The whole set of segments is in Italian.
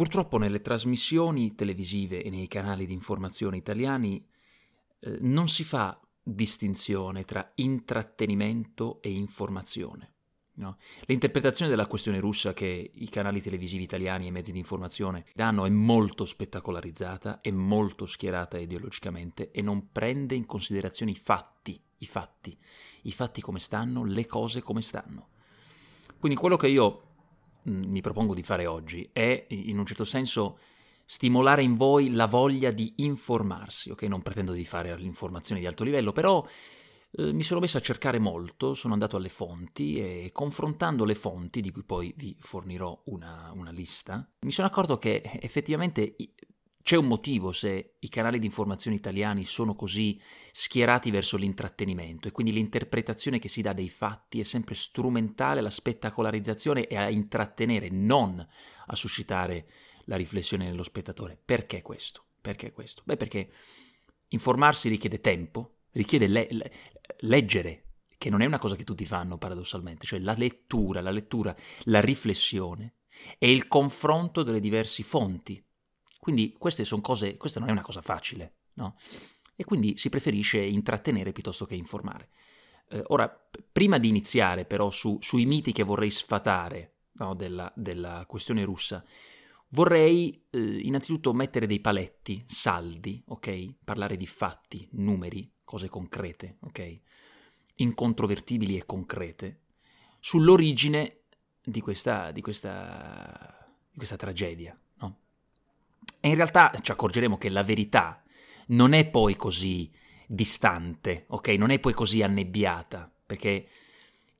Purtroppo nelle trasmissioni televisive e nei canali di informazione italiani eh, non si fa distinzione tra intrattenimento e informazione. No? L'interpretazione della questione russa che i canali televisivi italiani e i mezzi di informazione danno è molto spettacolarizzata, è molto schierata ideologicamente e non prende in considerazione i fatti, i fatti, i fatti come stanno, le cose come stanno. Quindi quello che io mi propongo di fare oggi è, in un certo senso, stimolare in voi la voglia di informarsi, ok? Non pretendo di fare l'informazione di alto livello, però eh, mi sono messo a cercare molto, sono andato alle fonti e confrontando le fonti, di cui poi vi fornirò una, una lista, mi sono accorto che effettivamente c'è un motivo se i canali di informazione italiani sono così schierati verso l'intrattenimento e quindi l'interpretazione che si dà dei fatti è sempre strumentale alla spettacolarizzazione e a intrattenere, non a suscitare la riflessione nello spettatore. Perché questo? Perché questo? Beh, perché informarsi richiede tempo, richiede le- le- leggere, che non è una cosa che tutti fanno paradossalmente, cioè la lettura, la lettura, la riflessione e il confronto delle diverse fonti. Quindi queste sono cose, questa non è una cosa facile, no? E quindi si preferisce intrattenere piuttosto che informare. Eh, ora, prima di iniziare però su, sui miti che vorrei sfatare no, della, della questione russa, Vorrei eh, innanzitutto mettere dei paletti saldi, ok? Parlare di fatti, numeri, cose concrete, ok? Incontrovertibili e concrete, sull'origine di questa, di questa, di questa tragedia? E in realtà ci accorgeremo che la verità non è poi così distante, ok? Non è poi così annebbiata, perché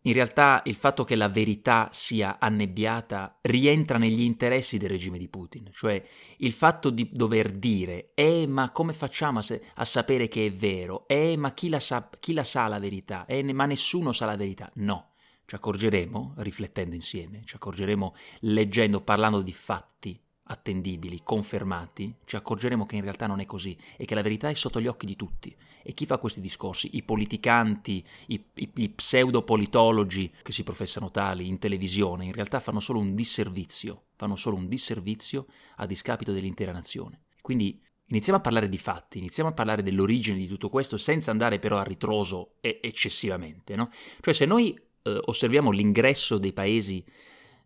in realtà il fatto che la verità sia annebbiata rientra negli interessi del regime di Putin, cioè il fatto di dover dire eh ma come facciamo a, se- a sapere che è vero? Eh ma chi la, sa, chi la sa la verità? Eh ma nessuno sa la verità? No, ci accorgeremo riflettendo insieme, ci accorgeremo leggendo, parlando di fatti attendibili, confermati, ci accorgeremo che in realtà non è così e che la verità è sotto gli occhi di tutti. E chi fa questi discorsi? I politicanti, i, i, i pseudopolitologi che si professano tali in televisione, in realtà fanno solo un disservizio, fanno solo un disservizio a discapito dell'intera nazione. Quindi iniziamo a parlare di fatti, iniziamo a parlare dell'origine di tutto questo senza andare però a ritroso eccessivamente, no? Cioè se noi eh, osserviamo l'ingresso dei paesi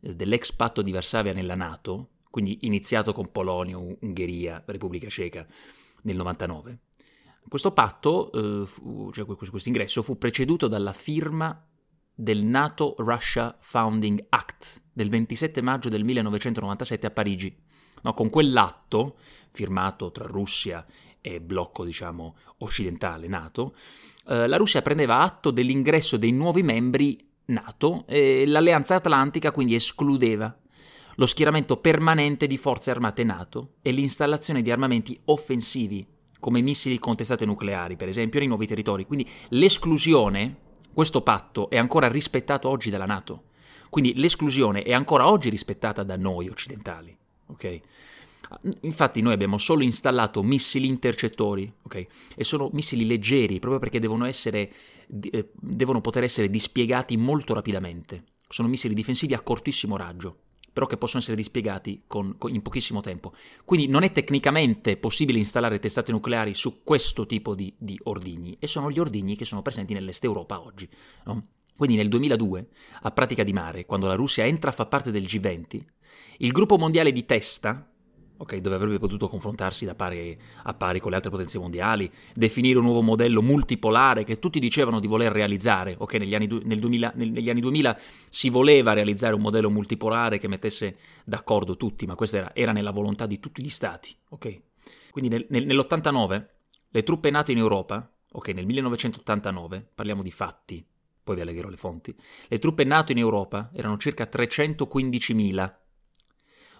eh, dell'ex patto di Varsavia nella Nato, quindi iniziato con Polonia, Ungheria, Repubblica Ceca nel 99. Questo patto, eh, fu, cioè questo ingresso, fu preceduto dalla firma del NATO Russia Founding Act del 27 maggio del 1997 a Parigi. No, con quell'atto, firmato tra Russia e blocco diciamo, occidentale NATO, eh, la Russia prendeva atto dell'ingresso dei nuovi membri NATO e l'Alleanza Atlantica quindi escludeva lo schieramento permanente di forze armate NATO e l'installazione di armamenti offensivi, come missili con testate nucleari, per esempio, nei nuovi territori. Quindi l'esclusione, questo patto, è ancora rispettato oggi dalla NATO. Quindi l'esclusione è ancora oggi rispettata da noi occidentali. Okay? Infatti noi abbiamo solo installato missili intercettori, okay? E sono missili leggeri, proprio perché devono, essere, eh, devono poter essere dispiegati molto rapidamente. Sono missili difensivi a cortissimo raggio però che possono essere dispiegati con, con, in pochissimo tempo. Quindi non è tecnicamente possibile installare testate nucleari su questo tipo di, di ordigni, e sono gli ordigni che sono presenti nell'est Europa oggi. No? Quindi nel 2002, a pratica di mare, quando la Russia entra a far parte del G20, il gruppo mondiale di testa, okay, dove avrebbe potuto confrontarsi da pari a pari con le altre potenze mondiali, definire un nuovo modello multipolare che tutti dicevano di voler realizzare. Okay, negli, anni, nel 2000, nel, negli, anni, 2000, si voleva realizzare un modello multipolare che mettesse d'accordo tutti, ma questa era, era nella volontà di tutti gli stati. Okay? Quindi nel, nel, nell'89 le truppe nate in Europa, ok, nel 1989, parliamo di fatti, poi vi allegherò le fonti, le truppe NATO in Europa erano circa 315.000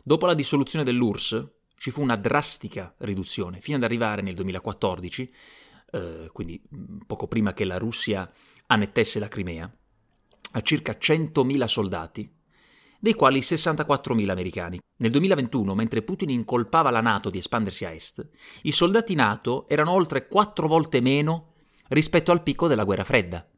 Dopo la dissoluzione dell'URSS ci fu una drastica riduzione, fino ad arrivare nel 2014, eh, quindi poco prima che la Russia annettesse la Crimea, a circa 100.000 soldati, dei quali 64.000 americani. Nel 2021, mentre Putin incolpava la Nato di espandersi a est, i soldati NATO erano oltre quattro volte meno rispetto al picco della guerra fredda.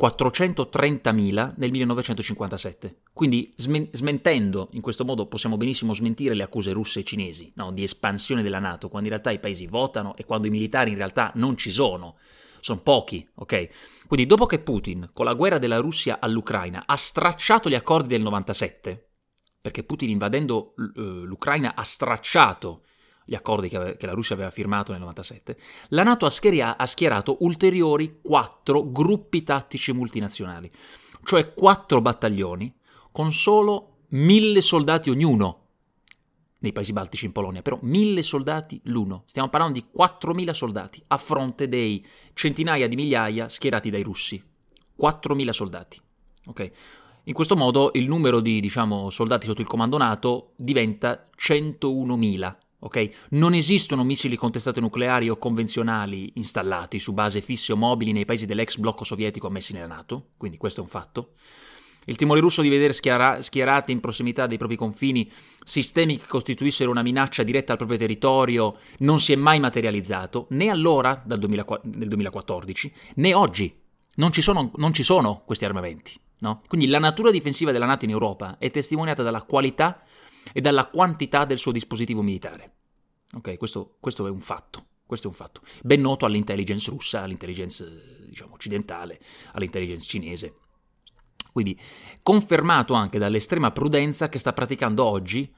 430.000 nel 1957. Quindi smen- smentendo, in questo modo possiamo benissimo smentire le accuse russe e cinesi no? di espansione della Nato, quando in realtà i paesi votano e quando i militari in realtà non ci sono. Sono pochi, ok? Quindi dopo che Putin, con la guerra della Russia all'Ucraina, ha stracciato gli accordi del 97, perché Putin invadendo l'Ucraina ha stracciato gli accordi che, che, la Russia aveva firmato nel 97, la Nato ha, scheria- ha schierato ulteriori quattro gruppi tattici multinazionali, cioè quattro battaglioni con solo mille soldati ognuno nei paesi baltici in Polonia, però mille soldati l'uno. Stiamo parlando di 4.000 soldati a fronte dei centinaia di migliaia schierati dai russi. 4.000 soldati. Ok? In questo modo il numero di diciamo, soldati sotto il comando NATO diventa 101.000. Okay? Non esistono missili contestati nucleari o convenzionali installati su base fisse o mobili nei paesi dell'ex blocco sovietico ammessi nella Nato, quindi questo è un fatto. Il timore russo di vedere schiera- schierati in prossimità dei propri confini sistemi che costituissero una minaccia diretta al proprio territorio non si è mai materializzato, né allora, dal 2000, nel 2014, né oggi. Non ci sono, non ci sono questi armamenti. No? Quindi la natura difensiva della Nato in Europa è testimoniata dalla qualità e dalla quantità del suo dispositivo militare. Ok, questo, questo è un fatto. Questo è un fatto. Ben noto all'intelligence russa, all'intelligence diciamo, occidentale, all'intelligence cinese. Quindi confermato anche dall'estrema prudenza che sta praticando oggi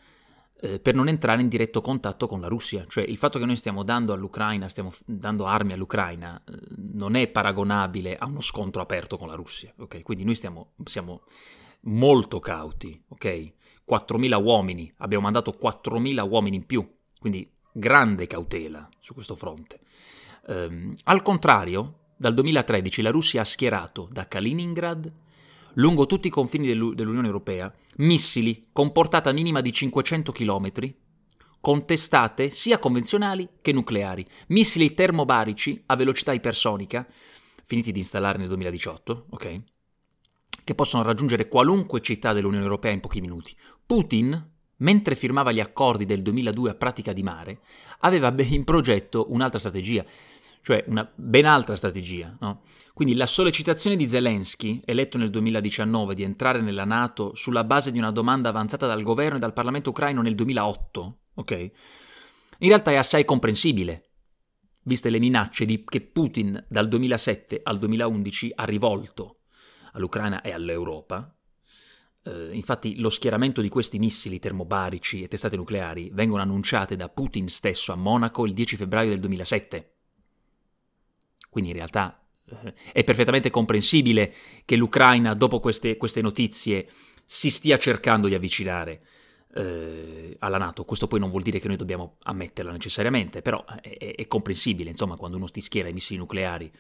eh, per non entrare in diretto contatto con la Russia. Cioè il fatto che noi stiamo dando all'Ucraina, stiamo dando armi all'Ucraina, eh, non è paragonabile a uno scontro aperto con la Russia. Okay? Quindi noi stiamo, siamo molto cauti, ok? 4.000 uomini, abbiamo mandato 4.000 uomini in più, quindi grande cautela su questo fronte. Um, al contrario, dal 2013 la Russia ha schierato da Kaliningrad lungo tutti i confini dell'Unione Europea missili con portata minima di 500 km, con testate sia convenzionali che nucleari, missili termobarici a velocità ipersonica, finiti di installare nel 2018, ok? Che possono raggiungere qualunque città dell'Unione Europea in pochi minuti. Putin, mentre firmava gli accordi del 2002 a pratica di mare, aveva in progetto un'altra strategia, cioè una ben altra strategia. No? Quindi la sollecitazione di Zelensky, eletto nel 2019, di entrare nella Nato sulla base di una domanda avanzata dal governo e dal Parlamento ucraino nel 2008, ok? In realtà è assai comprensibile, viste le minacce di, che Putin dal 2007 al 2011 ha rivolto all'Ucraina e all'Europa. Uh, infatti lo schieramento di questi missili termobarici e testate nucleari vengono annunciate da Putin stesso a Monaco il 10 febbraio del 2007. Quindi in realtà eh, è perfettamente comprensibile che l'Ucraina, dopo queste, queste notizie, si stia cercando di avvicinare eh, alla Nato. Questo poi non vuol dire che noi dobbiamo ammetterla necessariamente, però è, è comprensibile, insomma, quando uno ti schiera i missili nucleari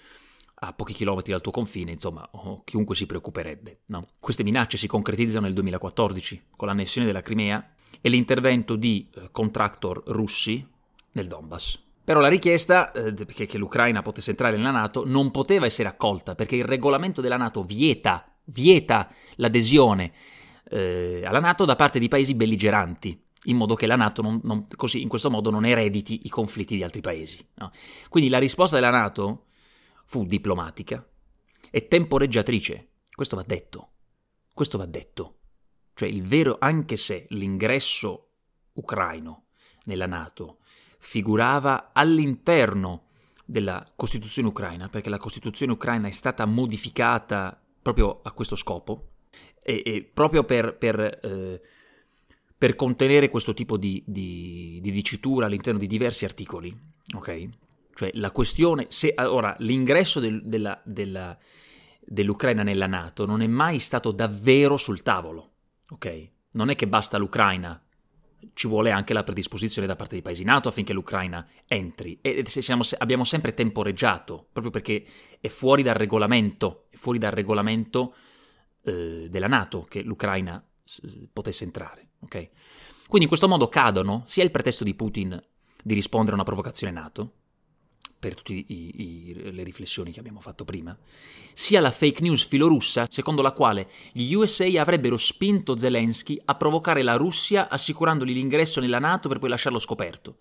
a pochi chilometri dal tuo confine, insomma, chiunque si preoccuperebbe. No? Queste minacce si concretizzano nel 2014 con l'annessione della Crimea e l'intervento di eh, contractor russi nel Donbass. Però la richiesta eh, che, che l'Ucraina potesse entrare nella Nato non poteva essere accolta perché il regolamento della Nato vieta, vieta l'adesione eh, alla Nato da parte di paesi belligeranti, in modo che la Nato non, non, così, in questo modo non erediti i conflitti di altri paesi. No? Quindi la risposta della Nato fu diplomatica e temporeggiatrice. Questo va detto. Questo va detto. Cioè il vero, anche se l'ingresso ucraino nella Nato figurava all'interno della Costituzione ucraina, perché la Costituzione ucraina è stata modificata proprio a questo scopo, e, e proprio per, per, eh, per, contenere questo tipo di, di, di, dicitura all'interno di diversi articoli, ok? Cioè la questione, se ora l'ingresso del, della, della, dell'Ucraina nella Nato non è mai stato davvero sul tavolo, ok? Non è che basta l'Ucraina ci vuole anche la predisposizione da parte dei paesi NATO affinché l'Ucraina entri e siamo, abbiamo sempre temporeggiato proprio perché è fuori dal regolamento, fuori dal regolamento eh, della NATO che l'Ucraina potesse entrare. Okay? Quindi in questo modo cadono sia il pretesto di Putin di rispondere a una provocazione NATO, per tutte le riflessioni che abbiamo fatto prima, sia la fake news filorussa secondo la quale gli USA avrebbero spinto Zelensky a provocare la Russia assicurandogli l'ingresso nella Nato per poi lasciarlo scoperto.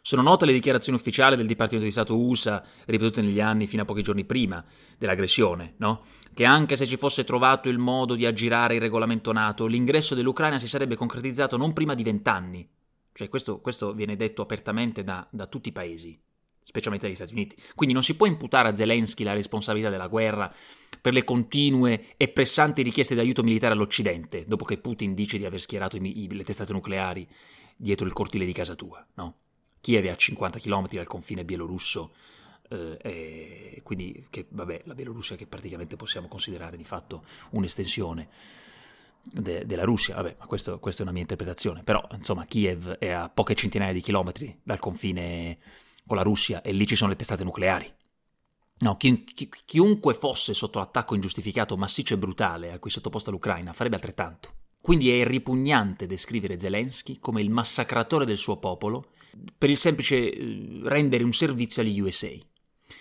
Sono note le dichiarazioni ufficiali del Dipartimento di Stato USA, ripetute negli anni fino a pochi giorni prima dell'aggressione, no? Che anche se ci fosse trovato il modo di aggirare il regolamento NATO, l'ingresso dell'Ucraina si sarebbe concretizzato non prima di vent'anni. Cioè, questo, questo, viene detto apertamente da, da tutti i paesi, specialmente dagli Stati Uniti. Quindi non si può imputare a Zelensky la responsabilità della guerra per le continue e pressanti richieste di aiuto militare all'Occidente, dopo che Putin dice di aver schierato i, i, le testate nucleari dietro il cortile di casa tua, no? Kiev è a 50 km dal confine bielorusso, eh, quindi che, vabbè, la Bielorussia che praticamente possiamo considerare di fatto un'estensione de, della Russia, vabbè, ma questo, questa è una mia interpretazione, però insomma Kiev è a poche centinaia di chilometri dal confine con la Russia e lì ci sono le testate nucleari. No, chi, chi, chiunque fosse sotto attacco ingiustificato, massiccio e brutale a cui sottoposta l'Ucraina farebbe altrettanto. Quindi è ripugnante descrivere Zelensky come il massacratore del suo popolo per il semplice eh, rendere un servizio agli USA.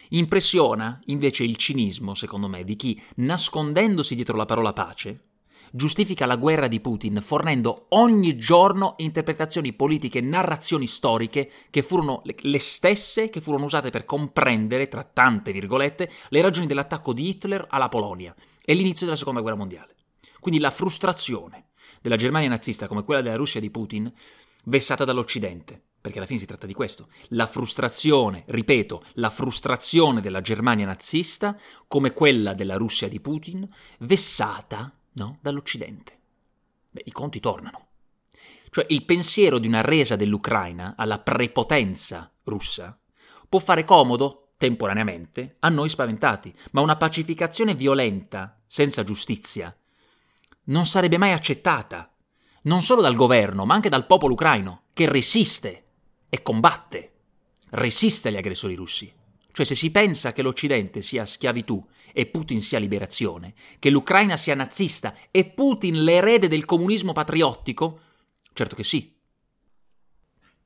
Impressiona invece il cinismo, secondo me, di chi, nascondendosi dietro la parola pace, giustifica la guerra di Putin fornendo ogni giorno interpretazioni politiche e narrazioni storiche che furono le stesse che furono usate per comprendere, tra tante virgolette, le ragioni dell'attacco di Hitler alla Polonia e l'inizio della seconda guerra mondiale. Quindi la frustrazione della Germania nazista come quella della Russia di Putin, vessata dall'Occidente, perché alla fine si tratta di questo, la frustrazione, ripeto, la frustrazione della Germania nazista come quella della Russia di Putin, vessata no, dall'Occidente. Beh, i conti tornano. Cioè il pensiero di una resa dell'Ucraina alla prepotenza russa può fare comodo, temporaneamente, a noi spaventati, ma una pacificazione violenta, senza giustizia, non sarebbe mai accettata, non solo dal governo, ma anche dal popolo ucraino, che resiste e combatte, resiste agli aggressori russi. Cioè se si pensa che l'Occidente sia schiavitù e Putin sia liberazione, che l'Ucraina sia nazista e Putin l'erede del comunismo patriottico, certo che sì.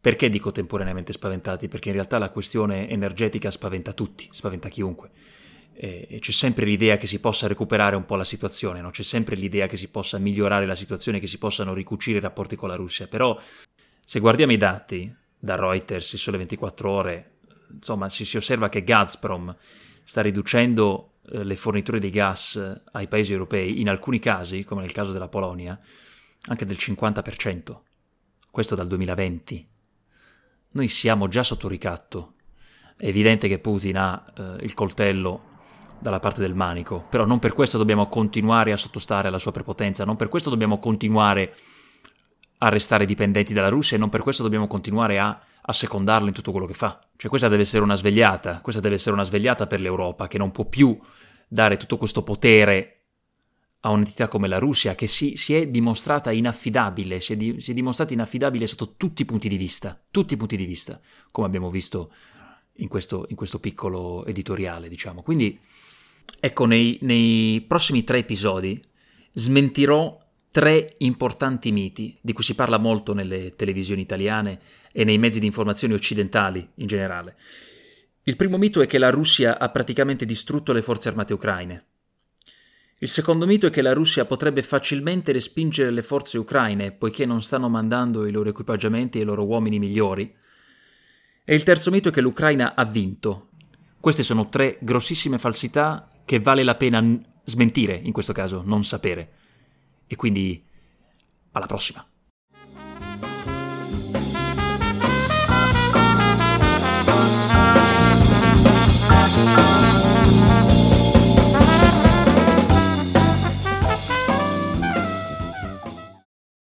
Perché dico temporaneamente spaventati? Perché in realtà la questione energetica spaventa tutti, spaventa chiunque e c'è sempre l'idea che si possa recuperare un po' la situazione, no? c'è sempre l'idea che si possa migliorare la situazione, che si possano ricucire i rapporti con la Russia, però se guardiamo i dati da Reuters, Sole 24 ore, insomma si, si osserva che Gazprom sta riducendo eh, le forniture di gas ai paesi europei, in alcuni casi, come nel caso della Polonia, anche del 50%, questo dal 2020. Noi siamo già sotto ricatto. È evidente che Putin ha eh, il coltello dalla parte del manico, però non per questo dobbiamo continuare a sottostare alla sua prepotenza, non per questo dobbiamo continuare a restare dipendenti dalla Russia e non per questo dobbiamo continuare a, a secondarlo in tutto quello che fa. Cioè questa deve essere una svegliata, questa deve essere una svegliata per l'Europa che non può più dare tutto questo potere a un'entità come la Russia che si, si è dimostrata inaffidabile, si è, di, si è, dimostrata inaffidabile sotto tutti i punti di vista, tutti i punti di vista, come abbiamo visto in questo, in questo piccolo editoriale, diciamo. Quindi Ecco, nei, nei prossimi tre episodi smentirò tre importanti miti di cui si parla molto nelle televisioni italiane e nei mezzi di informazione occidentali in generale. Il primo mito è che la Russia ha praticamente distrutto le forze armate ucraine. Il secondo mito è che la Russia potrebbe facilmente respingere le forze ucraine poiché non stanno mandando i loro equipaggiamenti e i loro uomini migliori. E il terzo mito è che l'Ucraina ha vinto. Queste sono tre grossissime falsità che vale la pena smentire in questo caso, non sapere. E quindi alla prossima! Thank.